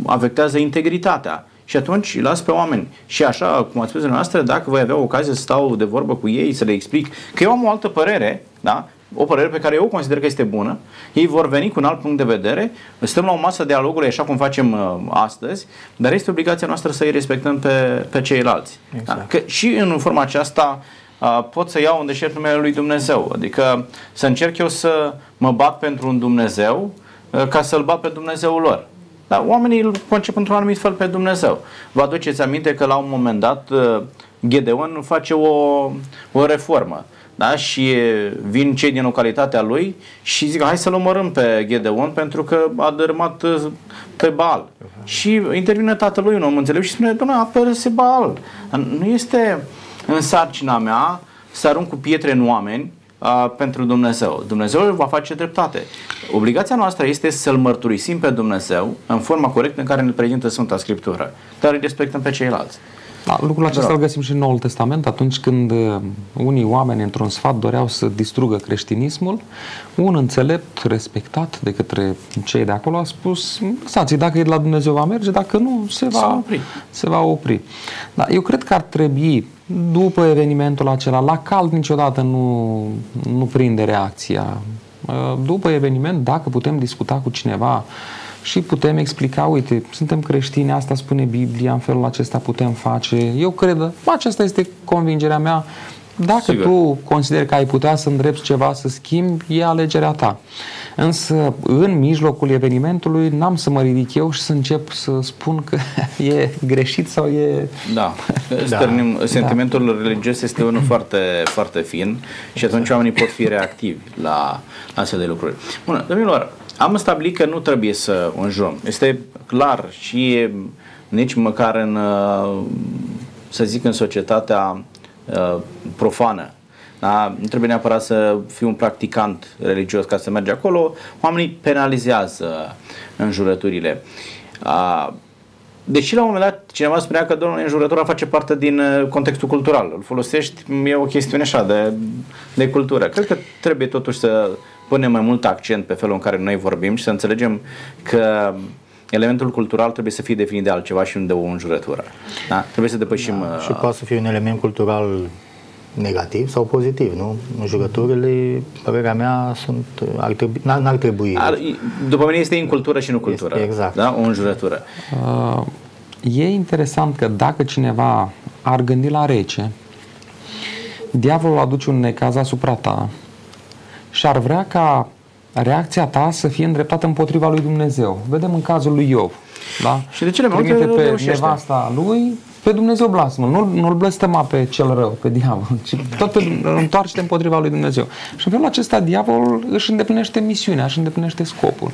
afectează integritatea și atunci îi las pe oameni. Și așa, cum ați spus dumneavoastră, dacă voi avea ocazia să stau de vorbă cu ei, să le explic că eu am o altă părere, da? o părere pe care eu consider că este bună, ei vor veni cu un alt punct de vedere, stăm la o masă dialogului așa cum facem uh, astăzi, dar este obligația noastră să îi respectăm pe, pe ceilalți. Da? Exact. Da? Că și în forma aceasta uh, pot să iau un deșert numele lui Dumnezeu, adică să încerc eu să mă bat pentru un Dumnezeu uh, ca să-l bat pe Dumnezeul lor. Dar oamenii îl concep într-un anumit fel pe Dumnezeu. Vă aduceți aminte că la un moment dat uh, Gedeon face o, o reformă. Da? Și vin cei din localitatea lui și zic hai să-l omorâm pe Gedeon pentru că a dărâmat uh, pe Baal. Uh-huh. Și intervine tatălui un om înțelept și spune, doamne, apără-se Baal. Nu este în sarcina mea să arunc cu pietre în oameni uh, pentru Dumnezeu. Dumnezeu va face dreptate. Obligația noastră este să-L mărturisim pe Dumnezeu în forma corectă în care ne prezintă Sfânta Scriptură, dar îi respectăm pe ceilalți. Da, lucrul acesta îl găsim și în Noul Testament, atunci când uh, unii oameni într-un sfat doreau să distrugă creștinismul, un înțelept respectat de către cei de acolo a spus, lăsați dacă e de la Dumnezeu va merge, dacă nu, se va, opri. Se va opri. Da, eu cred că ar trebui, după evenimentul acela, la cald niciodată nu, nu prinde reacția. Uh, după eveniment, dacă putem discuta cu cineva și putem explica, uite, suntem creștini, asta spune Biblia, în felul acesta putem face. Eu cred, aceasta este convingerea mea. Dacă Sigur. tu consideri că ai putea să îndrepți ceva, să schimbi, e alegerea ta. Însă, în mijlocul evenimentului, n-am să mă ridic eu și să încep să spun că e greșit sau e... Da, da. Stărnim, sentimentul da. religios este unul foarte, foarte fin și atunci oamenii pot fi reactivi la astfel de lucruri. Bună, domnilor, am stabilit că nu trebuie să înjurăm. Este clar și nici măcar în, uh, să zic, în societatea uh, profană. Da? Nu trebuie neapărat să fii un practicant religios ca să mergi acolo. Oamenii penalizează înjurăturile. Deși la un moment dat cineva spunea că domnul înjurătura face parte din uh, contextul cultural. Îl folosești, e o chestiune așa de, de cultură. Cred că trebuie totuși să punem mai mult accent pe felul în care noi vorbim și să înțelegem că elementul cultural trebuie să fie definit de altceva și nu de o înjurătură. Da? Trebuie să depășim... Da, uh, și poate să fie un element cultural negativ sau pozitiv, nu? Înjurăturile, părerea mea, sunt, ar trebui, n-ar, n-ar trebui. Ar, după mine este în cultură și nu cultură. Este, exact. Da? O înjurătură. Uh, e interesant că dacă cineva ar gândi la rece, diavolul aduce un necaz asupra ta și ar vrea ca reacția ta să fie îndreptată împotriva lui Dumnezeu. Vedem în cazul lui Iov. Da? Și de cele mai multe pe nevasta lui, pe Dumnezeu blasmă, nu, nu-l blăstăma pe cel rău, pe diavol, ci tot pe, întoarce împotriva lui Dumnezeu. Și în felul acesta diavolul își îndeplinește misiunea, își îndeplinește scopul.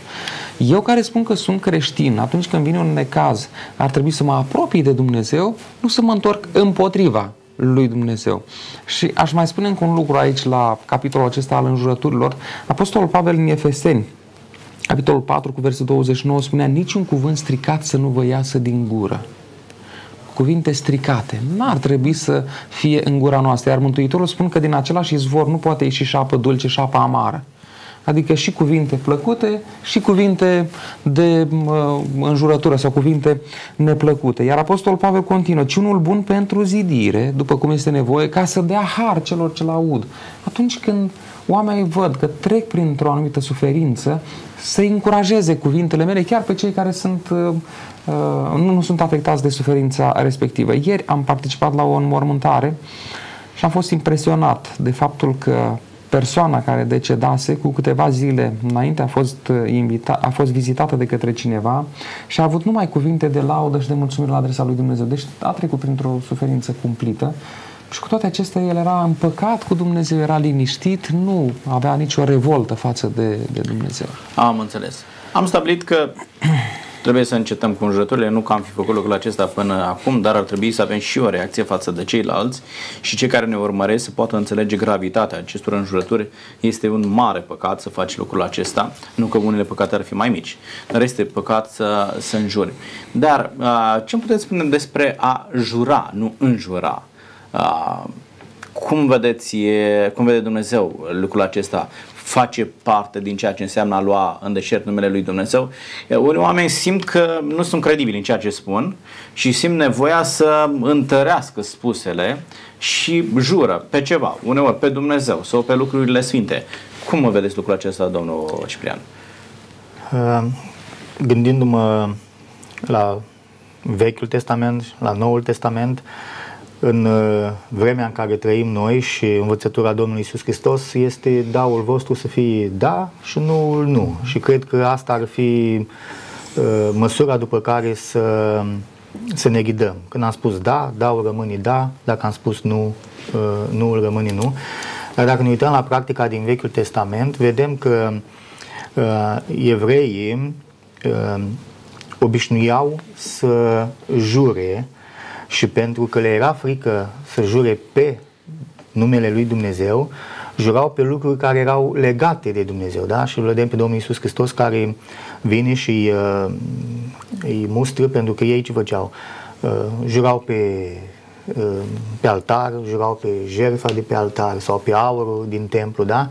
Eu care spun că sunt creștin, atunci când vine un necaz, ar trebui să mă apropii de Dumnezeu, nu să mă întorc împotriva lui Dumnezeu. Și aș mai spune încă un lucru aici la capitolul acesta al înjurăturilor. Apostolul Pavel în Efeseni, capitolul 4 cu versetul 29 spunea niciun cuvânt stricat să nu vă iasă din gură. Cuvinte stricate. N-ar trebui să fie în gura noastră. Iar Mântuitorul spune că din același izvor nu poate ieși și șapă dulce și șapă amară. Adică și cuvinte plăcute și cuvinte de uh, înjurătură sau cuvinte neplăcute. Iar Apostolul Pavel continuă, ci unul bun pentru zidire, după cum este nevoie, ca să dea har celor ce aud. Atunci când oamenii văd că trec printr-o anumită suferință, să încurajeze cuvintele mele, chiar pe cei care sunt, uh, uh, nu, nu sunt afectați de suferința respectivă. Ieri am participat la o înmormântare și am fost impresionat de faptul că persoana care decedase cu câteva zile înainte a fost, uh, invita, a fost vizitată de către cineva și a avut numai cuvinte de laudă și de mulțumire la adresa lui Dumnezeu. Deci a trecut printr-o suferință cumplită și cu toate acestea el era împăcat cu Dumnezeu, era liniștit, nu avea nicio revoltă față de, de Dumnezeu. Am înțeles. Am stabilit că Trebuie să încetăm cu înjurăturile, nu că am fi făcut lucrul acesta până acum, dar ar trebui să avem și o reacție față de ceilalți și cei care ne urmăresc să poată înțelege gravitatea acestor înjurături. Este un mare păcat să faci lucrul acesta, nu că unele păcate ar fi mai mici, dar este păcat să, să înjuri. Dar ce puteți spune despre a jura, nu înjura? cum vedeți, cum vede Dumnezeu lucrul acesta? Face parte din ceea ce înseamnă a lua în deșert numele lui Dumnezeu. Unii oameni simt că nu sunt credibili în ceea ce spun și simt nevoia să întărească spusele și jură pe ceva, uneori pe Dumnezeu sau pe lucrurile sfinte. Cum mă vedeți lucrul acesta, domnul Ciprian? Uh, gândindu-mă la Vechiul Testament, la Noul Testament, uh, în uh, vremea în care trăim noi și învățătura Domnului Isus Hristos este daul vostru să fie da și nu nu. Și cred că asta ar fi uh, măsura după care să, să ne ghidăm. Când am spus da, daul rămâne da, dacă am spus nu, uh, nu rămâne nu. Dar dacă ne uităm la practica din Vechiul Testament, vedem că evreii obișnuiau să jure și pentru că le era frică să jure pe numele lui Dumnezeu, jurau pe lucruri care erau legate de Dumnezeu, da? Și îl vedem pe Domnul Iisus Hristos care vine și uh, îi mustră pentru că ei ce făceau? Uh, jurau pe, uh, pe altar, jurau pe jertfa de pe altar sau pe aurul din templu, da?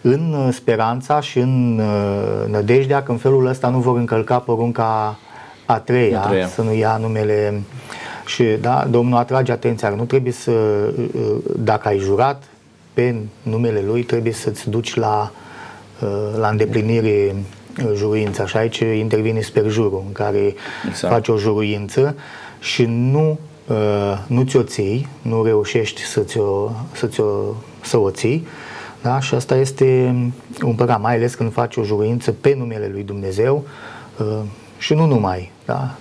În uh, speranța și în uh, nădejdea că în felul ăsta nu vor încălca porunca a treia, a treia. să nu ia numele și da, Domnul atrage atenția nu trebuie să, dacă ai jurat pe numele Lui, trebuie să-ți duci la, la îndeplinire juruința. Și aici intervine sperjurul, în care exact. faci o juruință și nu, nu ți-o ții, nu reușești să, ți-o, să, ți-o, să o ții, da? Și asta este un păcat, mai ales când faci o juruință pe numele lui Dumnezeu și nu numai. Da?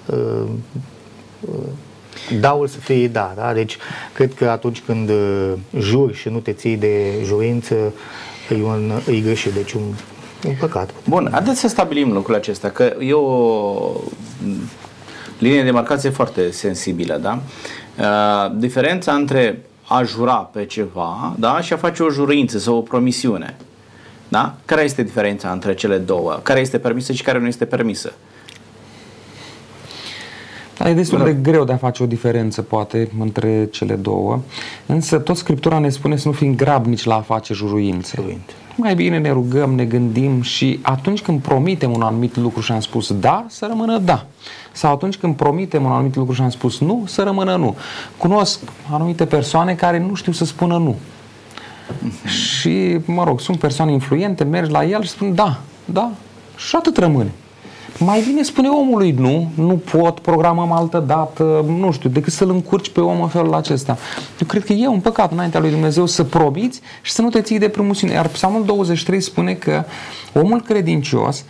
Daul să fie da, da? Deci, cred că atunci când uh, juri și nu te ții de jurință, e, un, e greșit, deci un, un păcat. Bun, haideți să stabilim lucrul acesta, că e o linie de marcație foarte sensibilă, da? Uh, diferența între a jura pe ceva, da, și a face o jurință sau o promisiune. Da? Care este diferența între cele două? Care este permisă și care nu este permisă? Da, e destul de greu de a face o diferență, poate, între cele două. Însă tot Scriptura ne spune să nu fim grabnici la a face juruințe. Juruinte. Mai bine ne rugăm, ne gândim și atunci când promitem un anumit lucru și am spus da, să rămână da. Sau atunci când promitem un anumit lucru și am spus nu, să rămână nu. Cunosc anumite persoane care nu știu să spună nu. Și, mă rog, sunt persoane influente, mergi la el și spun da, da, și atât rămâne. Mai bine spune omului nu, nu pot, programăm altă dată, nu știu, decât să-l încurci pe om în felul acesta. Eu cred că e un păcat înaintea lui Dumnezeu să probiți și să nu te ții de promisiune. Iar Psalmul 23 spune că omul credincios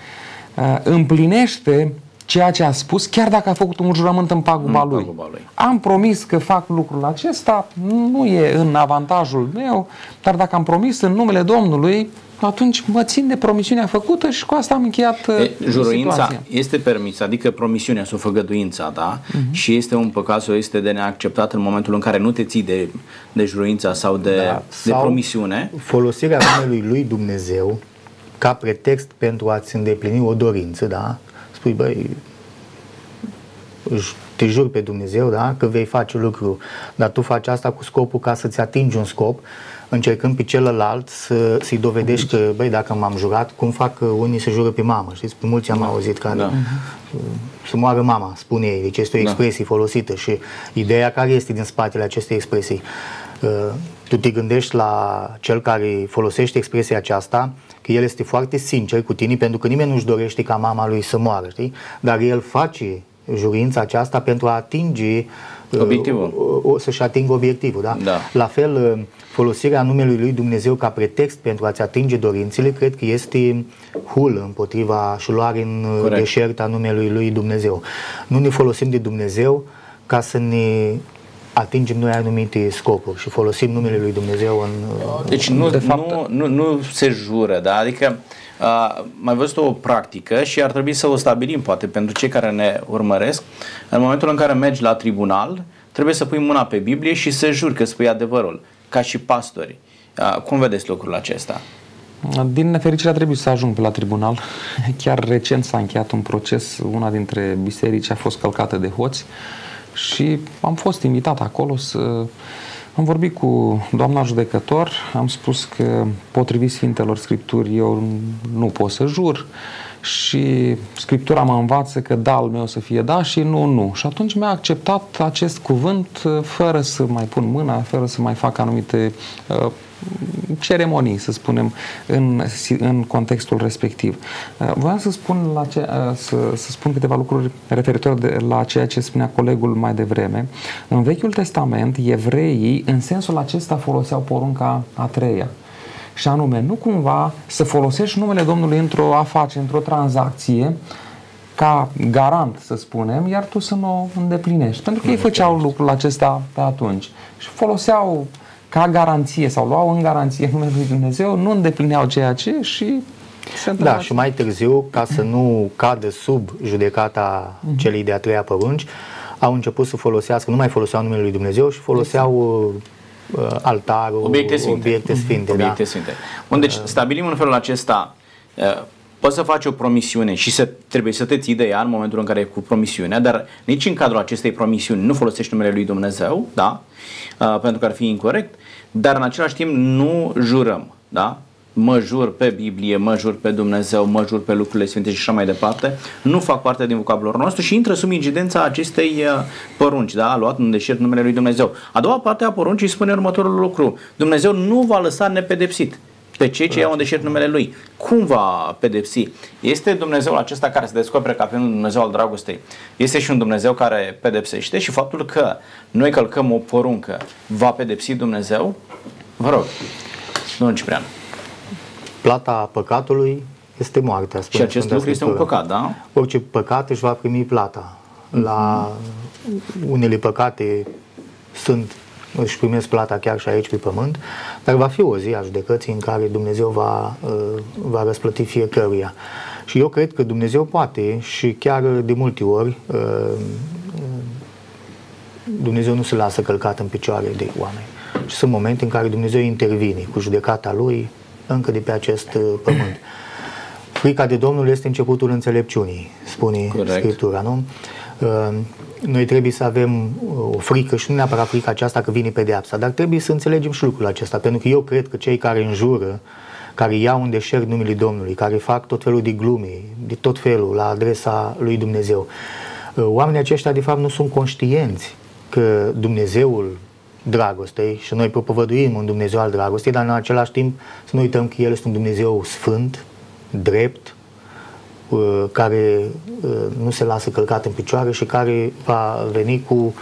uh, împlinește ceea ce a spus, chiar dacă a făcut un jurământ în paguba, lui. paguba lui. Am promis că fac lucrul acesta, nu e în avantajul meu, dar dacă am promis în numele Domnului, atunci mă țin de promisiunea făcută și cu asta am încheiat e, uh, Juruința situația. este permisă, adică promisiunea sau făgăduința, da? Uh-huh. Și este un păcat sau este de neacceptat în momentul în care nu te ții de, de juruința sau de, da. de sau promisiune. folosirea numelui lui Dumnezeu ca pretext pentru a-ți îndeplini o dorință, da? Spui, băi, te jur pe Dumnezeu, da? Că vei face lucru, dar tu faci asta cu scopul ca să-ți atingi un scop încercând pe celălalt să, să-i dovedești că, băi, dacă m-am jurat, cum fac unii să jură pe mamă, știți? Pe mulți am da. auzit că da. să moară mama, spune ei, deci este o da. expresie da. folosită și ideea care este din spatele acestei expresii. Uh, tu te gândești la cel care folosește expresia aceasta, că el este foarte sincer cu tine, pentru că nimeni nu-și dorește ca mama lui să moară, știi? Dar el face jurința aceasta pentru a atinge uh, obiectivul. O, o, să-și atingă obiectivul. Da? Da. La fel, uh, folosirea numelui lui Dumnezeu ca pretext pentru a-ți atinge dorințele, cred că este hul împotriva și luare în Corect. deșert a numelui lui Dumnezeu. Nu ne folosim de Dumnezeu ca să ne atingem noi anumite scopuri și folosim numele lui Dumnezeu în... Deci nu, de fapt, nu, nu, nu se jură, da? Adică uh, mai văzut o practică și ar trebui să o stabilim, poate, pentru cei care ne urmăresc. În momentul în care mergi la tribunal, trebuie să pui mâna pe Biblie și să juri că spui adevărul, ca și pastori. Uh, cum vedeți lucrul acesta? Din nefericire a trebuit să ajung pe la tribunal. Chiar recent s-a încheiat un proces, una dintre biserici a fost călcată de hoți și am fost invitat acolo să am vorbit cu doamna judecător, am spus că potrivit Sfintelor Scripturi eu nu pot să jur și Scriptura mă învață că da al meu să fie da și nu, nu. Și atunci mi-a acceptat acest cuvânt fără să mai pun mâna, fără să mai fac anumite uh, ceremonii, să spunem, în, în contextul respectiv. Uh, voiam să spun, la ce, uh, să, să spun câteva lucruri referitor de, la ceea ce spunea colegul mai devreme. În Vechiul Testament, evreii, în sensul acesta, foloseau porunca a treia. Și anume, nu cumva să folosești numele Domnului într-o afacere, într-o tranzacție, ca garant, să spunem, iar tu să nu o îndeplinești. Pentru că ei făceau lucrul acesta pe atunci. Și foloseau ca garanție sau luau în garanție numele lui Dumnezeu, nu îndeplineau ceea ce și se Da, și mai târziu, ca să nu cadă sub judecata uh-huh. celei de-a treia părunci, au început să folosească, nu mai foloseau numele lui Dumnezeu și foloseau uh, altarul, obiecte sfinte. Obiecte sfinte, obiecte da. sfinte. Bun, deci stabilim în felul acesta uh, poți să faci o promisiune și să, trebuie să te ții de ea în momentul în care e cu promisiunea, dar nici în cadrul acestei promisiuni nu folosești numele lui Dumnezeu, da? Uh, pentru că ar fi incorrect, dar în același timp nu jurăm, da? Mă jur pe Biblie, mă jur pe Dumnezeu, mă jur pe lucrurile sfinte și așa mai departe, nu fac parte din vocabularul nostru și intră sub incidența acestei uh, porunci, da? A luat în deșert numele lui Dumnezeu. A doua parte a poruncii spune următorul lucru. Dumnezeu nu va lăsa nepedepsit pe cei ce iau în deșert numele Lui. Cum va pedepsi? Este Dumnezeu acesta care se descoperă ca fiind un Dumnezeu al dragostei. Este și un Dumnezeu care pedepsește și faptul că noi călcăm o poruncă va pedepsi Dumnezeu? Vă rog, domnul Ciprian. Plata păcatului este moartea. Și acest lucru este un păcat, da? Orice păcat își va primi plata. La unele păcate sunt își primesc plata chiar și aici pe pământ, dar va fi o zi a judecății în care Dumnezeu va, uh, va răsplăti fiecăruia. Și eu cred că Dumnezeu poate și chiar de multe ori uh, Dumnezeu nu se lasă călcat în picioare de oameni. Și sunt momente în care Dumnezeu intervine cu judecata Lui încă de pe acest uh, pământ. Frica de Domnul este începutul înțelepciunii, spune Correct. Scriptura, nu? Noi trebuie să avem uh, o frică și nu neapărat frica aceasta că vine pedeapsa, dar trebuie să înțelegem și lucrul acesta, pentru că eu cred că cei care înjură, care iau în deșert numele Domnului, care fac tot felul de glume, de tot felul la adresa lui Dumnezeu, uh, oamenii aceștia de fapt nu sunt conștienți că Dumnezeul dragostei și noi propovăduim un Dumnezeu al dragostei, dar în același timp să nu uităm că El este un Dumnezeu sfânt, drept, Uh, care uh, nu se lasă călcat în picioare și care va veni cu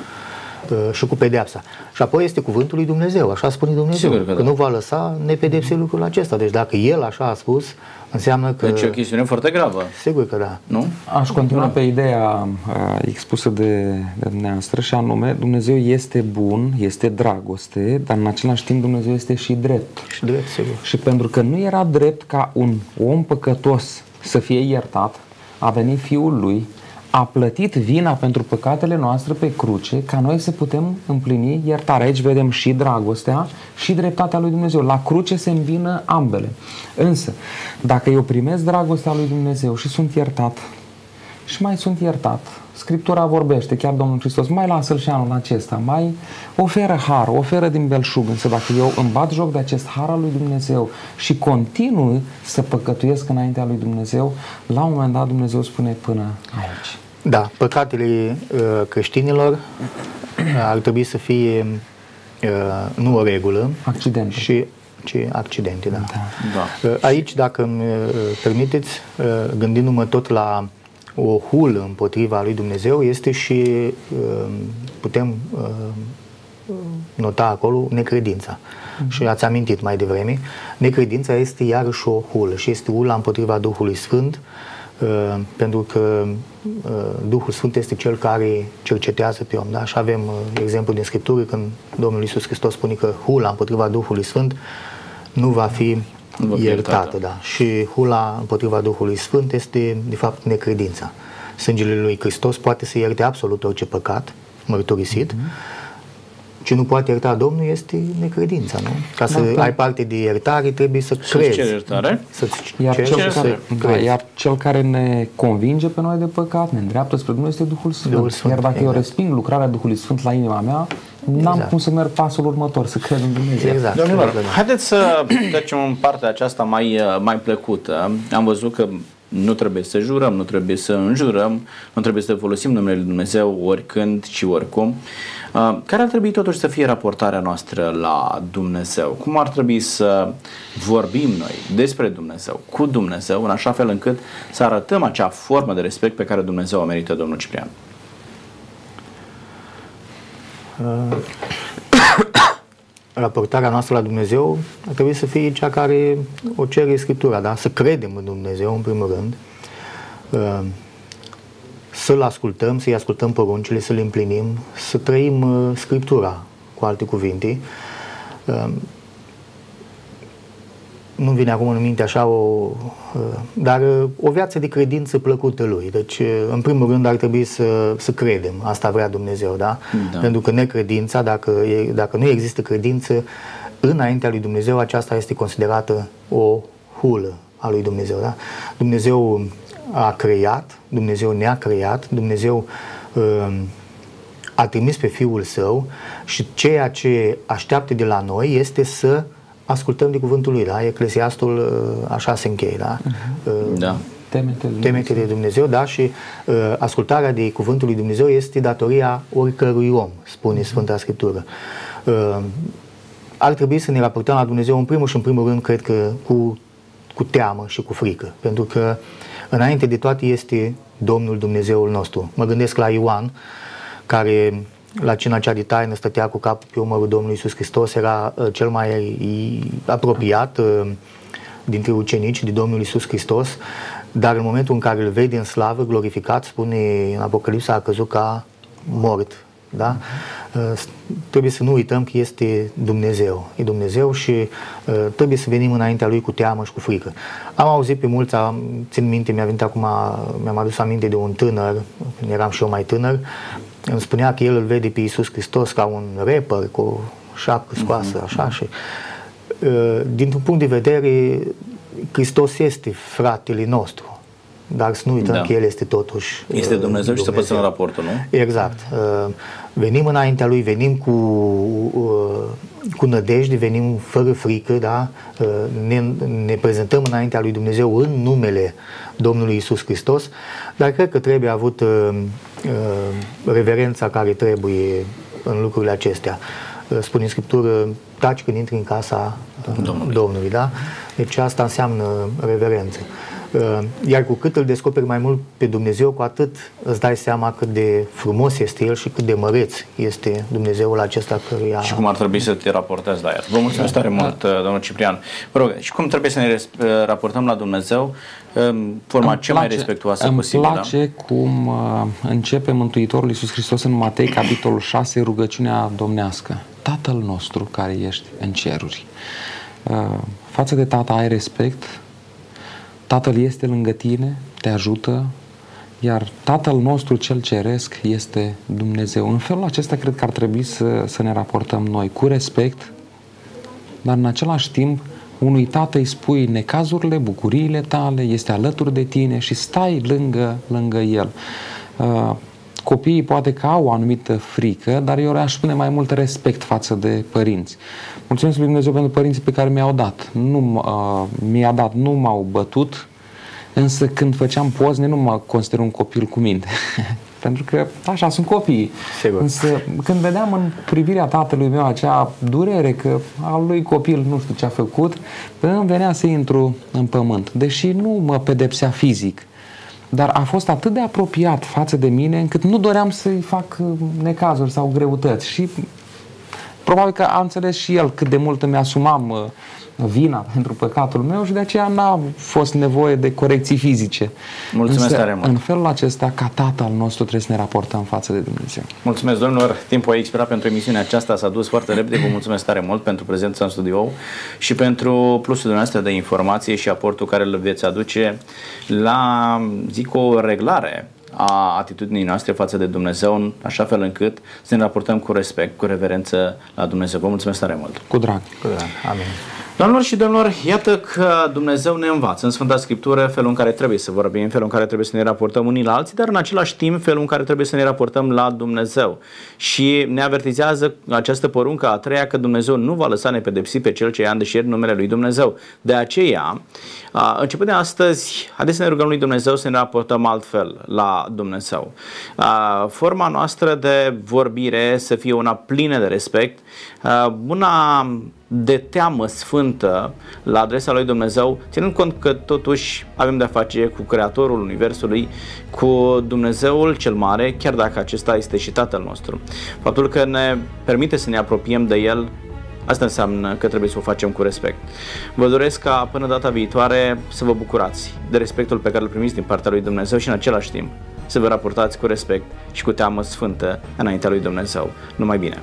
uh, și cu pedeapsa. Și apoi este cuvântul lui Dumnezeu, așa spune Dumnezeu, Sigur că, că da. nu va lăsa nepedepse lucrul acesta. Deci dacă El așa a spus, înseamnă că... Deci e o chestiune foarte gravă. Sigur că da. Nu? Aș continua pe ideea uh, expusă de, de dumneavoastră și anume, Dumnezeu este bun, este dragoste, dar în același timp Dumnezeu este și drept. Și drept, sigur. Și pentru că nu era drept ca un om păcătos să fie iertat, a venit Fiul Lui, a plătit vina pentru păcatele noastre pe cruce, ca noi să putem împlini iertarea. Aici vedem și dragostea și dreptatea lui Dumnezeu. La cruce se învină ambele. Însă, dacă eu primesc dragostea lui Dumnezeu și sunt iertat, și mai sunt iertat, Scriptura vorbește, chiar Domnul Hristos, mai lasă-l și anul acesta, mai oferă har, oferă din belșug, însă dacă eu îmi bat joc de acest har al lui Dumnezeu și continui să păcătuiesc înaintea lui Dumnezeu, la un moment dat Dumnezeu spune până aici. Da, păcatele uh, creștinilor uh, ar trebui să fie uh, nu o regulă, accidente. Și, ci accidente, da. da. da. Aici, dacă îmi permiteți, gândindu-mă tot la o hulă împotriva lui Dumnezeu este și um, putem um, nota acolo necredința. Mm-hmm. Și ați amintit mai devreme, necredința este iarăși o hulă și este ula împotriva Duhului Sfânt Uh, pentru că uh, Duhul Sfânt este cel care cercetează pe om. Da? Și avem uh, exemplu din Scriptură când Domnul Iisus Hristos spune că hula împotriva Duhului Sfânt nu va fi nu iertată. iertată da. Și hula împotriva Duhului Sfânt este, de fapt, necredința. Sângele lui Hristos poate să ierte absolut orice păcat mărturisit, mm-hmm ce nu poate ierta Domnul este necredința, nu? Ca să da, ai parte de iertare, trebuie să să crezi. Să iertare. Să-ți iar, cel care, să da, iar cel care ne convinge pe noi de păcat, ne îndreaptă spre Dumnezeu este Duhul Sfânt. Duhul Sfânt iar dacă exact. eu resping lucrarea Duhului Sfânt la inima mea, n-am exact. cum să merg pasul următor, să cred în Dumnezeu. Exact. Domnilor, haideți să trecem în partea aceasta mai, mai plăcută. Am văzut că nu trebuie să jurăm, nu trebuie să înjurăm, nu trebuie să folosim numele Lui Dumnezeu oricând și oricum. Uh, care ar trebui totuși să fie raportarea noastră la Dumnezeu? Cum ar trebui să vorbim noi despre Dumnezeu, cu Dumnezeu, în așa fel încât să arătăm acea formă de respect pe care Dumnezeu o merită domnul Ciprian? Uh, raportarea noastră la Dumnezeu ar trebui să fie cea care o cere Scriptura, da? să credem în Dumnezeu în primul rând, uh, să-L ascultăm, să-i ascultăm poruncile, să le împlinim, să trăim uh, Scriptura, cu alte cuvinte. Uh, nu vine acum în minte așa o... Uh, dar uh, o viață de credință plăcută lui. Deci, uh, în primul rând, ar trebui să, să credem. Asta vrea Dumnezeu, da? da. Pentru că necredința, dacă, e, dacă nu există credință, înaintea lui Dumnezeu, aceasta este considerată o hulă a lui Dumnezeu, da? Dumnezeu a creat, Dumnezeu ne-a creat, Dumnezeu uh, a trimis pe Fiul Său și ceea ce așteaptă de la noi este să ascultăm de cuvântul Lui, da? Eclesiastul uh, așa se încheie, da? Uh-huh. da. Temete de Dumnezeu. de Dumnezeu, da, și uh, ascultarea de cuvântul lui Dumnezeu este datoria oricărui om, spune Sfânta Scriptură. Uh, ar trebui să ne raportăm la Dumnezeu în primul și în primul rând, cred că cu, cu teamă și cu frică, pentru că uh, Înainte de toate este Domnul Dumnezeul nostru. Mă gândesc la Ioan, care la cina cea de taină stătea cu capul pe umărul Domnului Iisus Hristos, era uh, cel mai apropiat uh, dintre ucenici de Domnul Iisus Hristos, dar în momentul în care îl vede în slavă, glorificat, spune în Apocalipsa, a căzut ca mort. Da? Uh, trebuie să nu uităm că este Dumnezeu. E Dumnezeu și uh, trebuie să venim înaintea Lui cu teamă și cu frică. Am auzit pe mulți, am, țin minte, mi-a venit acum, mi-am adus aminte de un tânăr, când eram și eu mai tânăr, îmi spunea că el îl vede pe Iisus Hristos ca un rapper cu șapcă scoasă, uh-huh. așa și uh, dintr-un punct de vedere Hristos este fratele nostru dar să nu uităm da. că El este totuși Este Dumnezeu, Dumnezeu. și să păstrăm raportul, nu? Exact. Uh, venim înaintea Lui, venim cu, uh, cu nădejde, venim fără frică, da? Uh, ne, ne prezentăm înaintea Lui Dumnezeu în numele Domnului Isus Hristos, dar cred că trebuie avut reverența care trebuie în lucrurile acestea. Spune în Scriptură, taci când intri în casa Domnului, Domnului da? Deci asta înseamnă reverență. Uh, iar cu cât îl descoperi mai mult pe Dumnezeu, cu atât îți dai seama cât de frumos este El și cât de măreț este Dumnezeul acesta căruia... Și cum ar trebui să te raportezi la El. Vă mulțumesc tare mult, da. domnul Ciprian. Vă rog, și cum trebuie să ne uh, raportăm la Dumnezeu în forma cea mai respectuoasă îmi posibilă? Îmi place cum uh, începe Mântuitorul Iisus Hristos în Matei, capitolul 6, rugăciunea domnească. Tatăl nostru care ești în ceruri. Față de tata ai respect, Tatăl este lângă tine, te ajută, iar Tatăl nostru cel ceresc este Dumnezeu. În felul acesta cred că ar trebui să, să ne raportăm noi cu respect, dar în același timp unui tată îi spui necazurile, bucuriile tale, este alături de tine și stai lângă, lângă el. Uh, copiii poate că au o anumită frică, dar eu aș spune mai mult respect față de părinți. Mulțumesc lui Dumnezeu pentru părinții pe care mi-au dat. Nu, uh, mi-a dat, nu m-au bătut, însă când făceam pozne nu mă consider un copil cu minte. pentru că așa sunt copii. Sigur. Însă când vedeam în privirea tatălui meu acea durere că al lui copil nu știu ce a făcut, îmi venea să intru în pământ. Deși nu mă pedepsea fizic, dar a fost atât de apropiat față de mine încât nu doream să-i fac necazuri sau greutăți. Și probabil că a înțeles și el cât de mult îmi asumam uh, vina pentru păcatul meu și de aceea n-a fost nevoie de corecții fizice. Mulțumesc Însă, tare mult. În felul acesta, ca tata al nostru, trebuie să ne raportăm față de Dumnezeu. Mulțumesc, domnilor. Timpul a expirat pentru emisiunea aceasta, s-a dus foarte repede. Vă mulțumesc tare mult pentru prezența în studio și pentru plusul dumneavoastră de informație și aportul care îl veți aduce la, zic, o reglare a atitudinii noastre față de Dumnezeu în așa fel încât să ne raportăm cu respect, cu reverență la Dumnezeu. Vă mulțumesc tare mult! Cu drag! Cu drag. Amin! Doamnelor și domnilor, iată că Dumnezeu ne învață în Sfânta Scriptură felul în care trebuie să vorbim, felul în care trebuie să ne raportăm unii la alții, dar în același timp felul în care trebuie să ne raportăm la Dumnezeu. Și ne avertizează această poruncă a treia că Dumnezeu nu va lăsa nepedepsi pe cel ce ia în numele lui Dumnezeu. De aceea, începând de astăzi, haideți să ne rugăm lui Dumnezeu să ne raportăm altfel la Dumnezeu. Forma noastră de vorbire să fie una plină de respect, una de teamă sfântă la adresa lui Dumnezeu, ținând cont că totuși avem de-a face cu Creatorul Universului, cu Dumnezeul cel Mare, chiar dacă acesta este și Tatăl nostru. Faptul că ne permite să ne apropiem de El Asta înseamnă că trebuie să o facem cu respect. Vă doresc ca până data viitoare să vă bucurați de respectul pe care îl primiți din partea lui Dumnezeu și în același timp să vă raportați cu respect și cu teamă sfântă înaintea lui Dumnezeu. Numai bine!